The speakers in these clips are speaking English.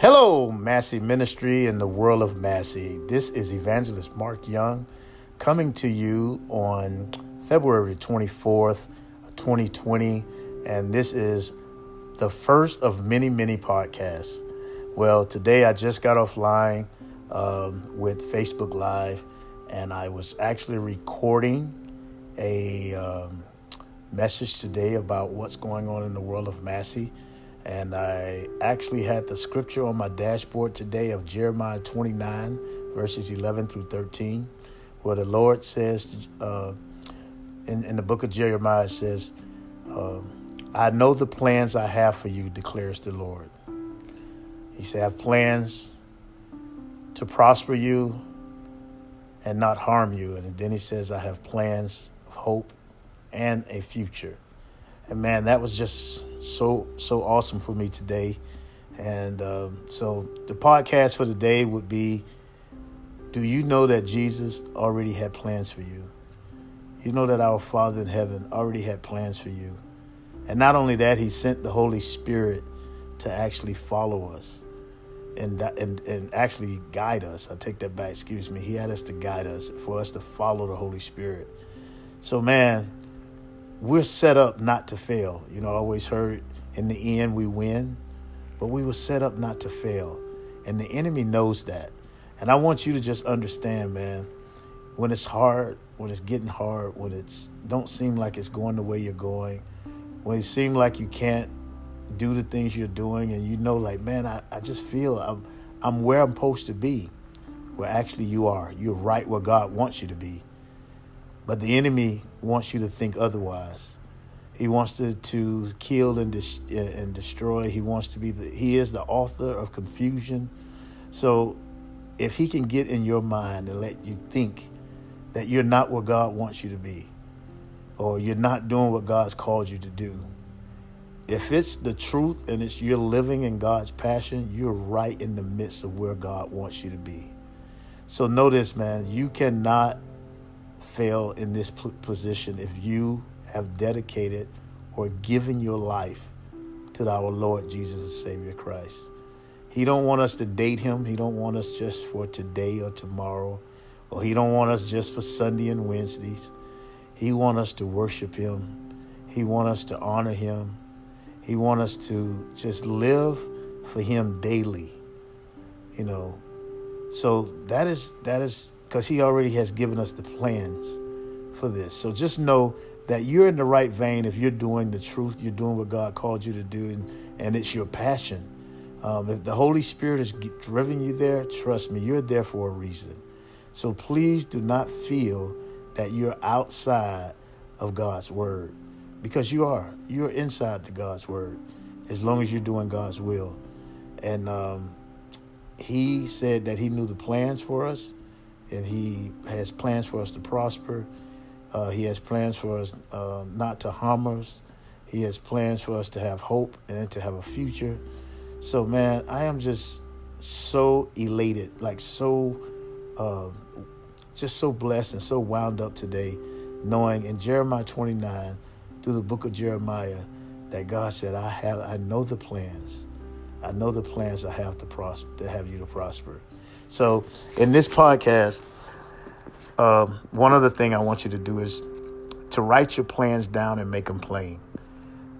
Hello, Massey Ministry and the world of Massey. This is Evangelist Mark Young coming to you on February 24th, 2020, and this is the first of many, many podcasts. Well, today I just got offline um, with Facebook Live, and I was actually recording a um, message today about what's going on in the world of Massey and I actually had the scripture on my dashboard today of Jeremiah 29, verses 11 through 13, where the Lord says, uh, in, in the book of Jeremiah, it says, uh, I know the plans I have for you, declares the Lord. He said, I have plans to prosper you and not harm you. And then he says, I have plans of hope and a future. And man, that was just so so awesome for me today. And um, so the podcast for today would be: Do you know that Jesus already had plans for you? You know that our Father in heaven already had plans for you, and not only that, He sent the Holy Spirit to actually follow us and and and actually guide us. I take that back. Excuse me. He had us to guide us for us to follow the Holy Spirit. So man, we're set up not to fail. You know, I always heard in the end we win, but we were set up not to fail. And the enemy knows that. And I want you to just understand, man, when it's hard, when it's getting hard, when it's don't seem like it's going the way you're going, when it seems like you can't do the things you're doing and you know like, man, I, I just feel I'm I'm where I'm supposed to be. Where actually you are. You're right where God wants you to be. But the enemy wants you to think otherwise. He wants to, to kill and, dis- and destroy. He wants to be the, he is the author of confusion. So if he can get in your mind and let you think that you're not where God wants you to be, or you're not doing what God's called you to do, if it's the truth and it's you're living in God's passion, you're right in the midst of where God wants you to be. So notice, man, you cannot fail in this position if you have dedicated or given your life to our Lord Jesus and Savior Christ. He don't want us to date him. He don't want us just for today or tomorrow, or he don't want us just for Sunday and Wednesdays. He want us to worship him. He want us to honor him. He want us to just live for him daily. You know. So that is that is because He already has given us the plans for this. So just know that you're in the right vein if you're doing the truth, you're doing what God called you to do, and, and it's your passion. Um, if the Holy Spirit has driven you there, trust me, you're there for a reason. So please do not feel that you're outside of God's word because you are. You're inside the God's word as long as you're doing God's will. And um, He said that He knew the plans for us and He has plans for us to prosper. Uh, he has plans for us uh, not to harm us. He has plans for us to have hope and to have a future. So, man, I am just so elated, like so, uh, just so blessed and so wound up today, knowing in Jeremiah 29, through the book of Jeremiah, that God said, "I have, I know the plans, I know the plans I have to prosper, to have you to prosper." So, in this podcast, um, one other thing I want you to do is to write your plans down and make them plain.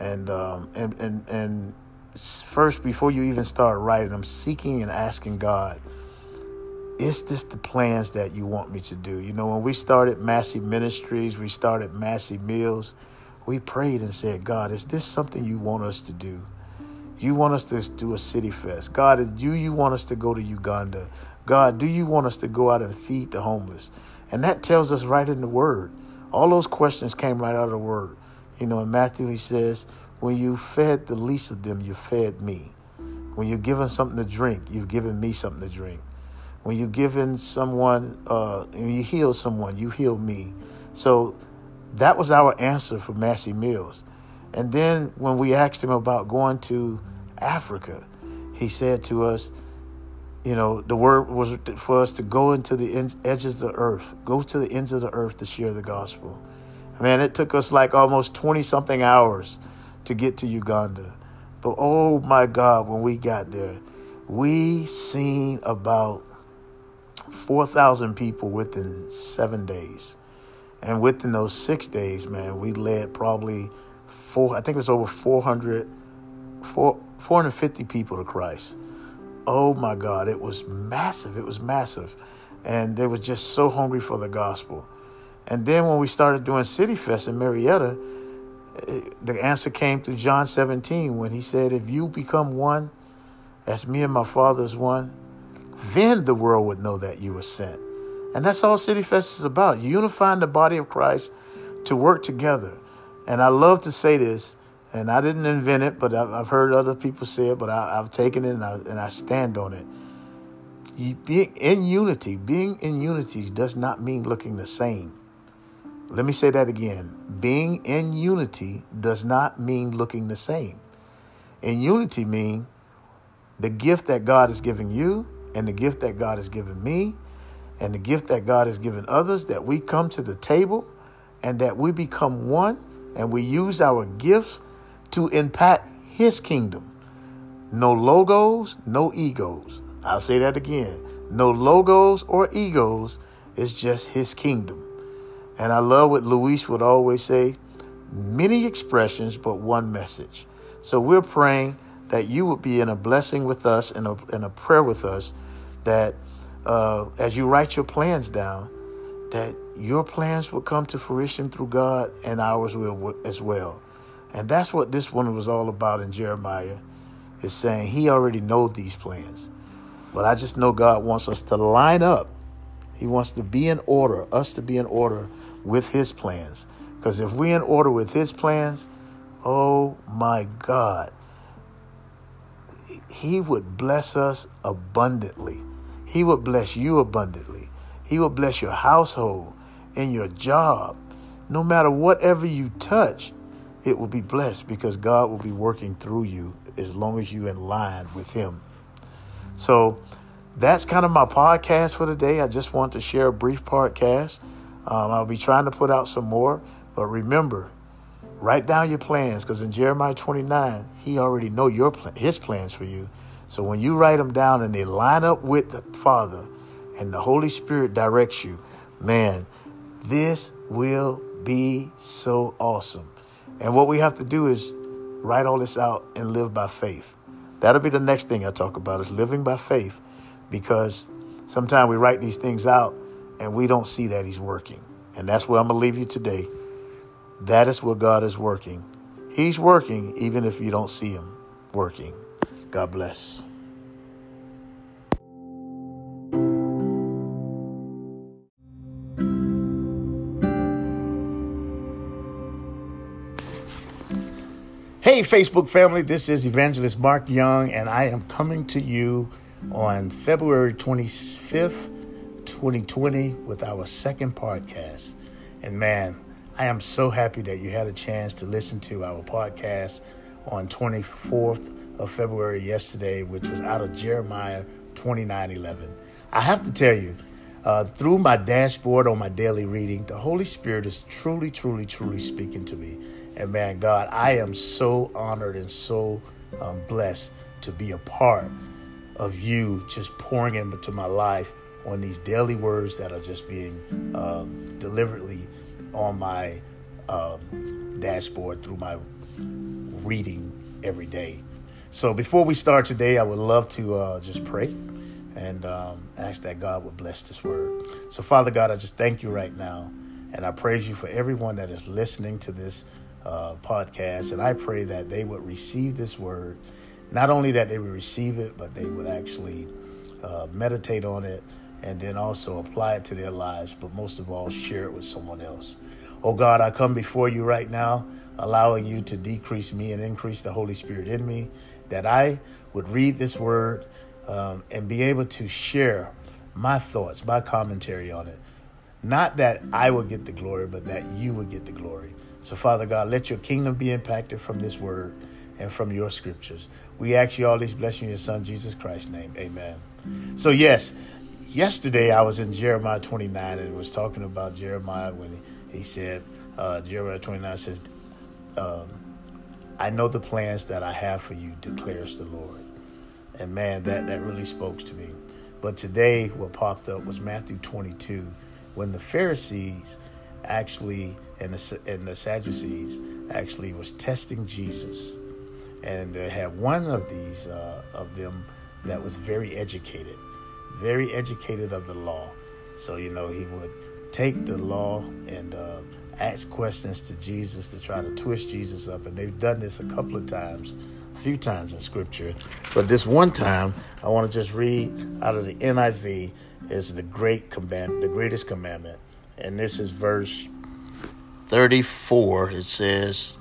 And um, and and and first, before you even start writing, I'm seeking and asking God, is this the plans that you want me to do? You know, when we started Massey Ministries, we started Massey Meals, we prayed and said, God, is this something you want us to do? You want us to do a city fest. God, do you want us to go to Uganda? God, do you want us to go out and feed the homeless? And that tells us right in the word. All those questions came right out of the word. You know, in Matthew, he says, When you fed the least of them, you fed me. When you're given something to drink, you've given me something to drink. When you're giving someone, uh, when you heal someone, you heal me. So that was our answer for Massey Mills. And then when we asked him about going to Africa, he said to us, you know, the word was for us to go into the edges of the earth, go to the ends of the earth to share the gospel. Man, it took us like almost 20 something hours to get to Uganda. But oh my God, when we got there, we seen about 4,000 people within seven days. And within those six days, man, we led probably four, I think it was over 400, 450 people to Christ. Oh my God, it was massive. It was massive. And they were just so hungry for the gospel. And then when we started doing City Fest in Marietta, eh, the answer came through John 17 when he said, If you become one, as me and my Father is one, then the world would know that you were sent. And that's all City Fest is about unifying the body of Christ to work together. And I love to say this, and I didn't invent it, but I've, I've heard other people say it, but I, have taken it and I, and I stand on it. You, being in unity, being in unity does not mean looking the same. Let me say that again. Being in unity does not mean looking the same. In unity mean the gift that God has given you and the gift that God has given me and the gift that God has given others that we come to the table and that we become one and we use our gifts to impact his kingdom. No logos, no egos. I'll say that again. No logos or egos. It's just his kingdom. And I love what Luis would always say many expressions, but one message. So we're praying that you would be in a blessing with us and a, in a prayer with us that uh, as you write your plans down, that your plans will come to fruition through God and ours will as well. And that's what this one was all about in Jeremiah, is saying he already knows these plans. But I just know God wants us to line up. He wants to be in order, us to be in order with his plans. Because if we're in order with his plans, oh my God, he would bless us abundantly. He would bless you abundantly. He will bless your household and your job. No matter whatever you touch, it will be blessed because God will be working through you as long as you're in line with Him. So that's kind of my podcast for the day. I just want to share a brief podcast. Um, I'll be trying to put out some more, but remember, write down your plans because in Jeremiah 29, he already know your his plans for you. So when you write them down and they line up with the Father and the Holy Spirit directs you, man, this will be so awesome. And what we have to do is write all this out and live by faith. That'll be the next thing I talk about is living by faith because sometimes we write these things out and we don't see that he's working. And that's where I'm going to leave you today. That is where God is working. He's working even if you don't see him working. God bless. Hey, Facebook family, this is Evangelist Mark Young, and I am coming to you on February 25th, 2020, with our second podcast. And man, I am so happy that you had a chance to listen to our podcast on 24th of February yesterday, which was out of Jeremiah 29:11. I have to tell you, uh, through my dashboard on my daily reading, the Holy Spirit is truly, truly, truly speaking to me. And man, God, I am so honored and so um, blessed to be a part of you just pouring into my life on these daily words that are just being um, deliberately on my um, dashboard through my reading every day. So before we start today, I would love to uh, just pray and um, ask that God would bless this word. So, Father God, I just thank you right now. And I praise you for everyone that is listening to this uh, podcast. And I pray that they would receive this word. Not only that they would receive it, but they would actually uh, meditate on it and then also apply it to their lives, but most of all, share it with someone else. Oh God, I come before you right now, allowing you to decrease me and increase the Holy Spirit in me, that I would read this word um, and be able to share my thoughts, my commentary on it. Not that I will get the glory, but that you will get the glory. So, Father God, let your kingdom be impacted from this word and from your scriptures. We ask you all these blessings in your Son, Jesus Christ's name. Amen. So, yes, yesterday I was in Jeremiah 29 and it was talking about Jeremiah when he, said, uh, Jeremiah 29 says, um, I know the plans that I have for you, declares the Lord. And man, that, that really spoke to me. But today, what popped up was Matthew 22, when the Pharisees actually and the, and the Sadducees actually was testing Jesus. And they had one of these uh, of them that was very educated, very educated of the law. So, you know, he would take the law and uh, ask questions to Jesus to try to twist Jesus up. And they've done this a couple of times, a few times in Scripture. But this one time, I want to just read out of the NIV is the great command, the greatest commandment, and this is verse 34. It says,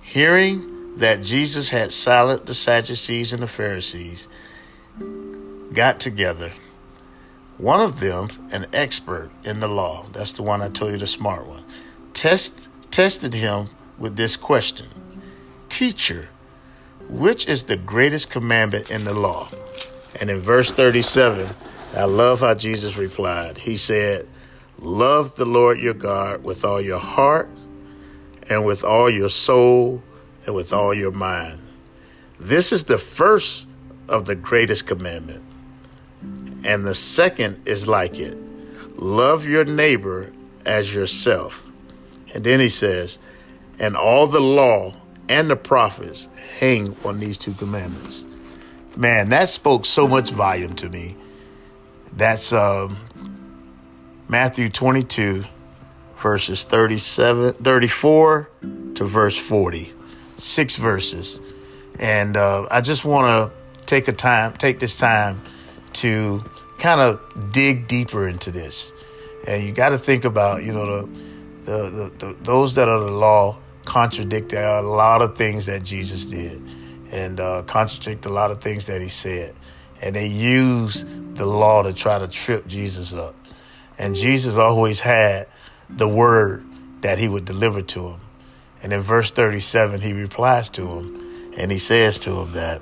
"Hearing that Jesus had silenced the Sadducees and the Pharisees, got together." One of them, an expert in the law, that's the one I told you, the smart one, test, tested him with this question Teacher, which is the greatest commandment in the law? And in verse 37, I love how Jesus replied. He said, Love the Lord your God with all your heart and with all your soul and with all your mind. This is the first of the greatest commandment. And the second is like it love your neighbor as yourself. And then he says, and all the law and the prophets hang on these two commandments. Man, that spoke so much volume to me. That's um, Matthew 22, verses 37, 34 to verse 40. Six verses. And uh, I just want to take a time, take this time to kind of dig deeper into this. And you got to think about, you know, the, the, the, the, those that are the law contradict a lot of things that Jesus did and uh, contradict a lot of things that he said. And they use the law to try to trip Jesus up. And Jesus always had the word that he would deliver to him. And in verse 37, he replies to him and he says to him that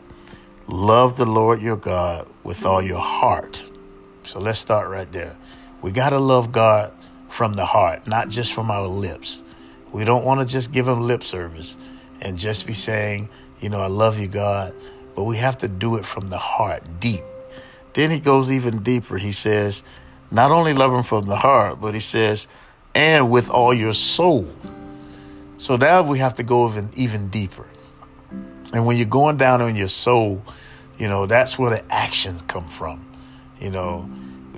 Love the Lord your God with all your heart. So let's start right there. We got to love God from the heart, not just from our lips. We don't want to just give him lip service and just be saying, you know, I love you, God, but we have to do it from the heart, deep. Then he goes even deeper. He says, not only love him from the heart, but he says, and with all your soul. So now we have to go even, even deeper. And when you're going down on your soul, you know, that's where the actions come from. You know,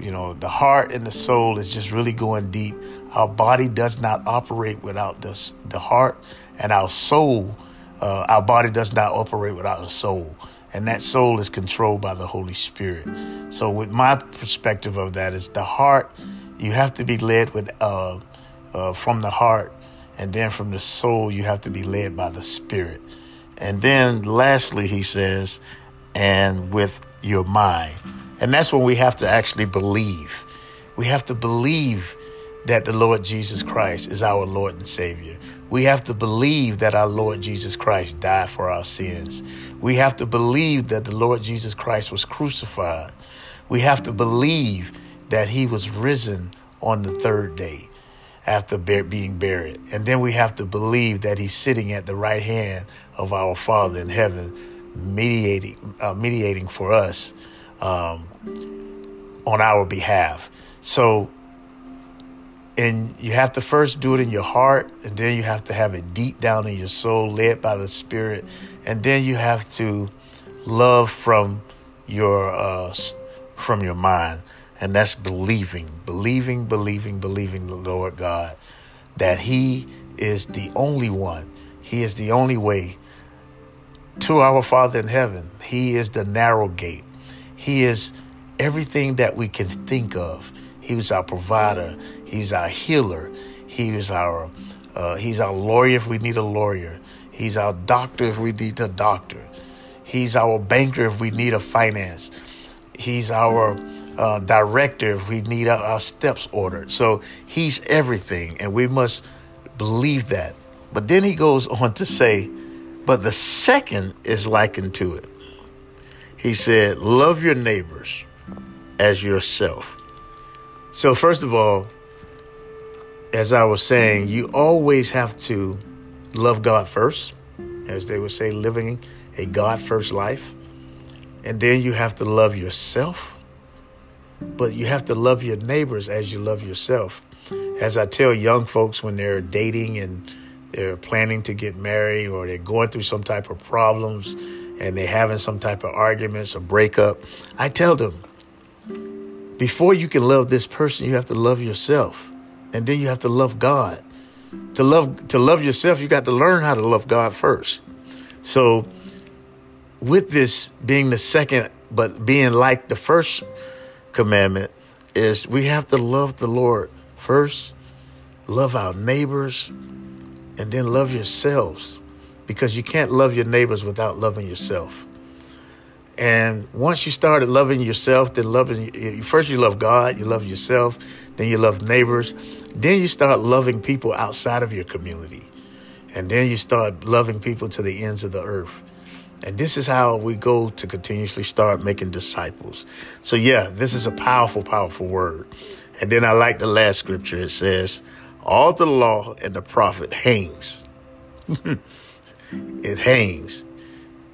you know, the heart and the soul is just really going deep. Our body does not operate without the, the heart, and our soul, uh, our body does not operate without the soul. And that soul is controlled by the Holy Spirit. So, with my perspective of that, is the heart, you have to be led with uh, uh, from the heart, and then from the soul, you have to be led by the Spirit. And then lastly, he says, and with your mind. And that's when we have to actually believe. We have to believe that the Lord Jesus Christ is our Lord and Savior. We have to believe that our Lord Jesus Christ died for our sins. We have to believe that the Lord Jesus Christ was crucified. We have to believe that he was risen on the third day after being buried. And then we have to believe that he's sitting at the right hand of our Father in heaven, mediating, uh, mediating for us um, on our behalf. So, and you have to first do it in your heart, and then you have to have it deep down in your soul, led by the Spirit, and then you have to love from your uh, from your mind and that's believing, believing, believing, believing the Lord God that He is the only one. He is the only way to our Father in heaven. He is the narrow gate. He is everything that we can think of. He was our provider. He's our healer. He is our uh, he's our lawyer if we need a lawyer. He's our doctor if we need a doctor. He's our banker if we need a finance. He's our uh, director if we need our, our steps ordered. So he's everything, and we must believe that. But then he goes on to say, but the second is likened to it. He said, Love your neighbors as yourself. So, first of all, as I was saying, you always have to love God first, as they would say, living a God first life. And then you have to love yourself, but you have to love your neighbors as you love yourself. As I tell young folks when they're dating and they're planning to get married or they're going through some type of problems and they're having some type of arguments or breakup, I tell them, before you can love this person, you have to love yourself. And then you have to love God. To love to love yourself, you got to learn how to love God first. So with this being the second, but being like the first commandment, is we have to love the Lord first, love our neighbors, and then love yourselves. Because you can't love your neighbors without loving yourself. And once you started loving yourself, then loving first you love God, you love yourself, then you love neighbors, then you start loving people outside of your community. And then you start loving people to the ends of the earth. And this is how we go to continuously start making disciples. So yeah, this is a powerful, powerful word. And then I like the last scripture. It says, all the law and the prophet hangs. it hangs.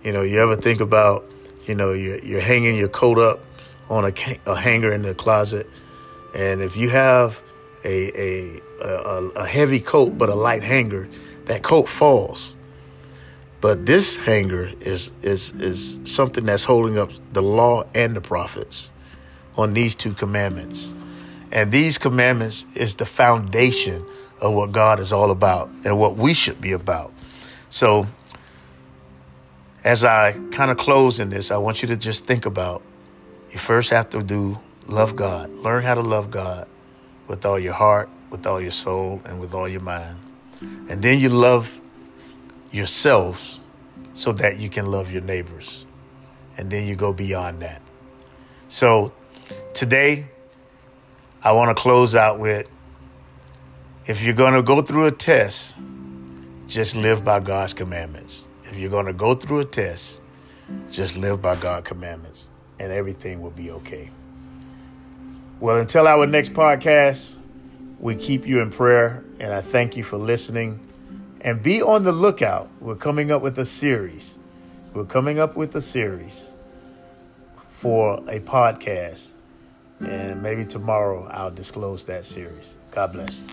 You know, you ever think about you know, you're, you're hanging your coat up on a, a hanger in the closet. And if you have a, a, a, a heavy coat but a light hanger, that coat falls. But this hanger is, is, is something that's holding up the law and the prophets on these two commandments. And these commandments is the foundation of what God is all about and what we should be about. So as I kind of close in this, I want you to just think about you first have to do love God. Learn how to love God with all your heart, with all your soul, and with all your mind. And then you love yourself so that you can love your neighbors. And then you go beyond that. So today, I want to close out with if you're going to go through a test, just live by God's commandments. If you're going to go through a test, just live by God's commandments and everything will be okay. Well, until our next podcast, we keep you in prayer and I thank you for listening. And be on the lookout. We're coming up with a series. We're coming up with a series for a podcast. And maybe tomorrow I'll disclose that series. God bless.